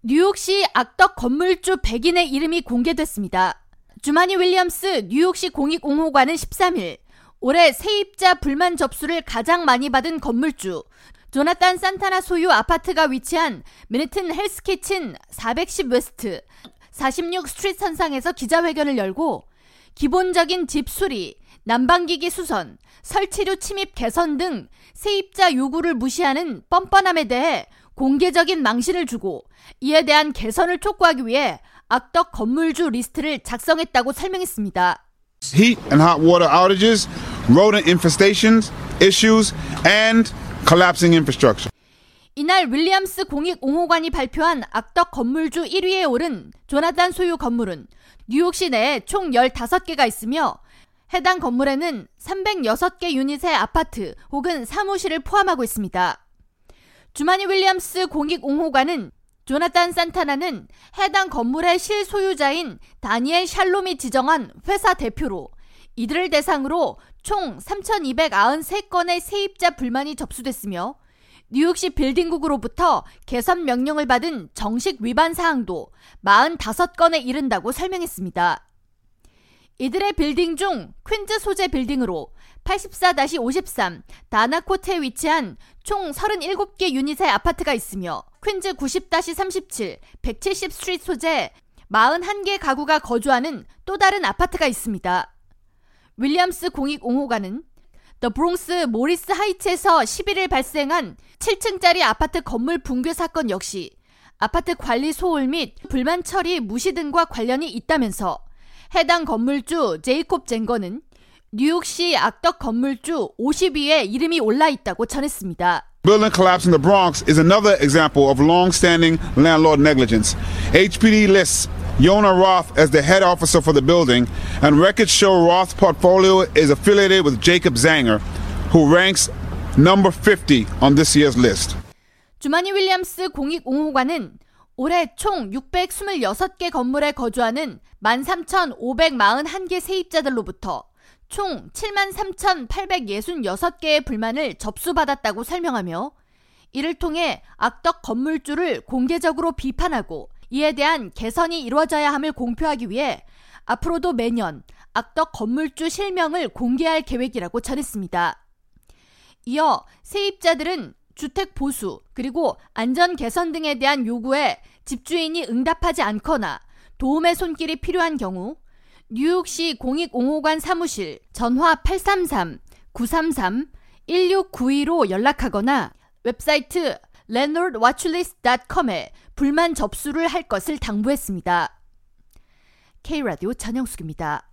뉴욕시 악덕 건물주 백인의 이름이 공개됐습니다. 주마니 윌리엄스 뉴욕시 공익옹호관은 13일 올해 세입자 불만 접수를 가장 많이 받은 건물주 조나탄 산타나 소유 아파트가 위치한 맨해튼 헬스키친 410 웨스트 46 스트리트 선상에서 기자회견을 열고 기본적인 집 수리, 난방기기 수선, 설치류 침입 개선 등 세입자 요구를 무시하는 뻔뻔함에 대해 공개적인 망신을 주고 이에 대한 개선을 촉구하기 위해 악덕 건물주 리스트를 작성했다고 설명했습니다. Heat and hot water outages, rodent infestations, issues, and collapsing infrastructure. 이날 윌리엄스 공익옹호관이 발표한 악덕 건물주 1위에 오른 조나단 소유 건물은 뉴욕 시 내에 총 15개가 있으며 해당 건물에는 306개 유닛의 아파트 혹은 사무실을 포함하고 있습니다. 주마니 윌리엄스 공익5호관은 조나탄 산타나는 해당 건물의 실소유자인 다니엘 샬롬이 지정한 회사 대표로 이들을 대상으로 총 3,293건의 세입자 불만이 접수됐으며 뉴욕시 빌딩국으로부터 개선 명령을 받은 정식 위반 사항도 45건에 이른다고 설명했습니다. 이들의 빌딩 중 퀸즈 소재 빌딩으로 84-53 다나코트에 위치한 총 37개 유닛의 아파트가 있으며 퀸즈 90-37 170 스트리트 소재 41개 가구가 거주하는 또 다른 아파트가 있습니다. 윌리엄스 공익옹호관은 더 브롱스 모리스 하이츠에서 11일 발생한 7층짜리 아파트 건물 붕괴 사건 역시 아파트 관리 소홀 및 불만 처리 무시 등과 관련이 있다면서 해당 건물주 제이콥 젠거는 뉴욕시 악덕 건물주 50위에 이름이 올라 있다고 전했습니다. Building collapse in the Bronx is another example of long-standing landlord negligence. HPD lists Yona Roth as the head officer for the building, and records show Roth's portfolio is affiliated with Jacob Zanger, who ranks number 50 on this year's list. 주마니 윌리엄스 공익5호관은 올해 총 626개 건물에 거주하는 13,541개 세입자들로부터 총 73,866개의 불만을 접수받았다고 설명하며 이를 통해 악덕 건물주를 공개적으로 비판하고 이에 대한 개선이 이루어져야 함을 공표하기 위해 앞으로도 매년 악덕 건물주 실명을 공개할 계획이라고 전했습니다. 이어 세입자들은 주택 보수 그리고 안전 개선 등에 대한 요구에 집주인이 응답하지 않거나 도움의 손길이 필요한 경우 뉴욕시 공익5호관 사무실 전화 833-933-1692로 연락하거나 웹사이트 landlordwatchlist.com에 불만 접수를 할 것을 당부했습니다. K라디오 전영숙입니다.